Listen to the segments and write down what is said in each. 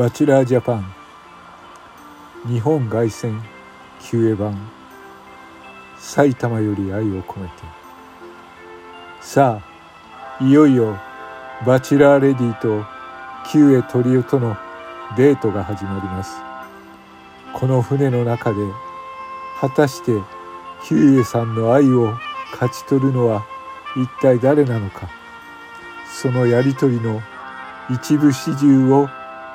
バチェラージャパン日本凱旋キウエ版。埼玉より愛を込めて。さあいよいよバチェラーレディとキウエトリオとのデートが始まります。この船の中で果たしてヒュさんの愛を勝ち取るのは一体誰なのか。そのやり取りの一部始終を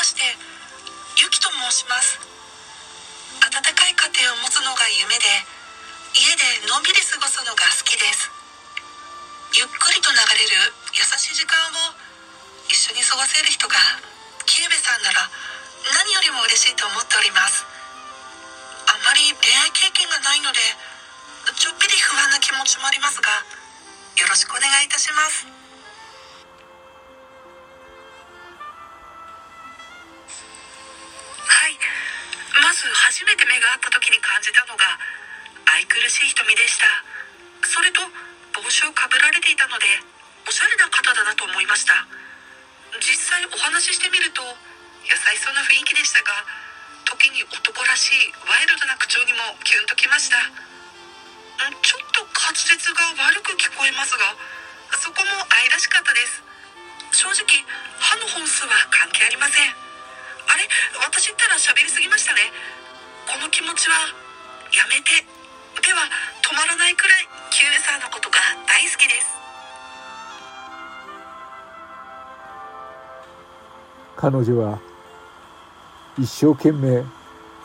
ましてゆきと申します。温かい家庭を持つのが夢で家でのんびり過ごすのが好きです。ゆっくりと流れる優しい時間を一緒に過ごせる人がキューベさんなら何よりも嬉しいと思っております。あまり恋愛経験がないのでちょっぴり不安な気持ちもありますがよろしくお願いいたします。初めて目が合った時に感じたのが愛くるしい瞳でした。それと帽子をかぶられていたのでおしゃれな方だなと思いました。実際お話ししてみると優しそうな雰囲気でしたが時に男らしいワイルドな口調にもキュンときました。ちょっと滑舌が悪く聞こえますがそこも愛らしかったです。正直歯の本数は関係ありません。れ私ったら喋りすぎましたね。この気持ちはやめて。では止まらないくらいキュウさんのことが大好きです。彼女は一生懸命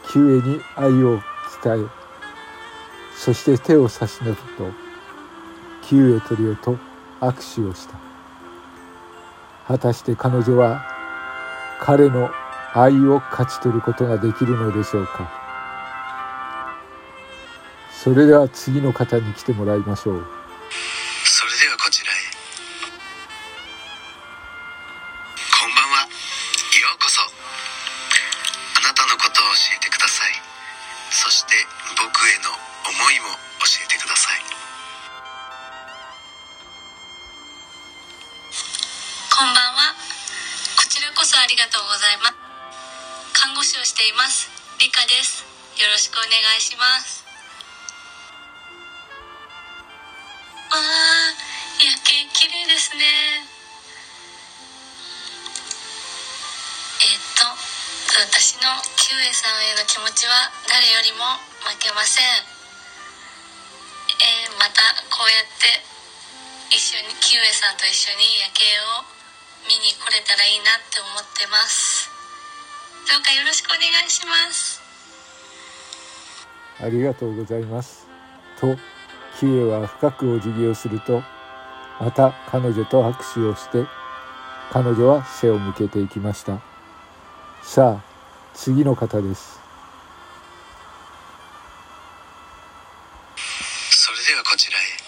キュウエに愛を伝えそして手を差し伸べとキュウエトリオと握手をした。果たして彼女は彼の愛を勝ち取ることができるのでしょうか。それでは次の方に来てもらいましょう。それではこちらへ。こんばんは。ようこそ。あなたのことを教えてください。そして僕への思いも教えてください。こんばんは。こちらこそありがとうございます。護士をしています。理科です。よろしくお願いします。わあ夜景綺麗ですね。えっと私のキウエさんへの気持ちは誰よりも負けません。えー、またこうやって一緒にキウエさんと一緒に夜景を見に来れたらいいなって思ってます。どうかよろしくお願いします。ありがとうございます。とキエは深くお辞儀をするとまた彼女と握手をして彼女は背を向けていきました。さあ次の方です。それではこちらへ。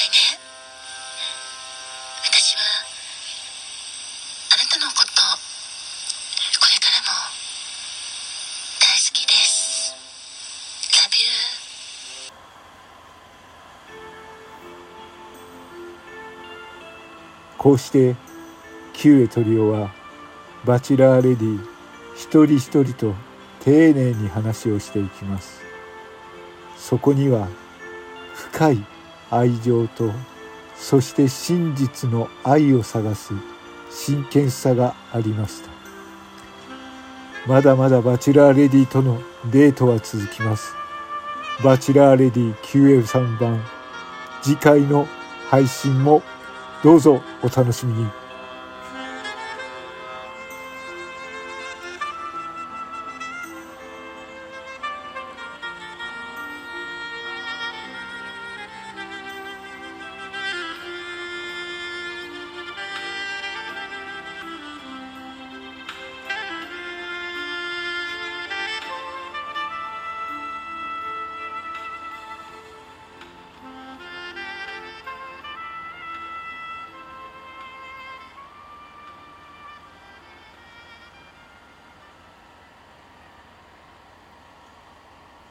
さいね。私はあなたのことこれからも大好きです。Love you こうしてキュエトリオはバチラーレディ一人一人と丁寧に話をしていきます。そこには深い愛情とそして真実の愛を探す真剣さがありました。まだまだバチラーレディとのデートは続きます。バチラーレディ QF3 番次回の配信もどうぞお楽しみに。